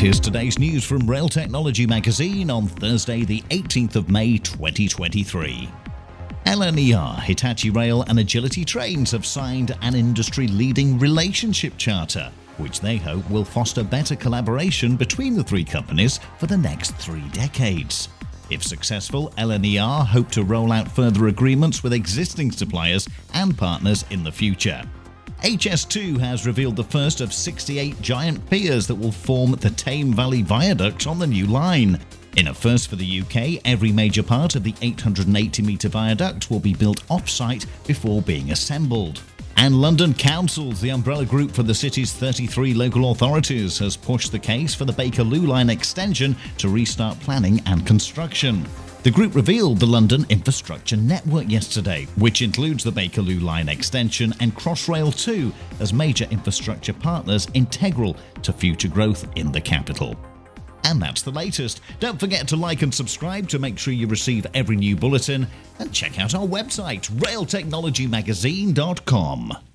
here's today's news from Rail Technology Magazine on Thursday, the 18th of May 2023. LNER, Hitachi Rail, and Agility Trains have signed an industry leading relationship charter, which they hope will foster better collaboration between the three companies for the next three decades. If successful, LNER hope to roll out further agreements with existing suppliers and partners in the future. HS2 has revealed the first of 68 giant piers that will form the Tame Valley Viaduct on the new line. In a first for the UK, every major part of the 880 metre viaduct will be built off-site before being assembled. And London Councils, the umbrella group for the city's 33 local authorities, has pushed the case for the Bakerloo line extension to restart planning and construction. The group revealed the London Infrastructure Network yesterday, which includes the Bakerloo Line extension and Crossrail 2 as major infrastructure partners integral to future growth in the capital. And that's the latest. Don't forget to like and subscribe to make sure you receive every new bulletin and check out our website railtechnologymagazine.com.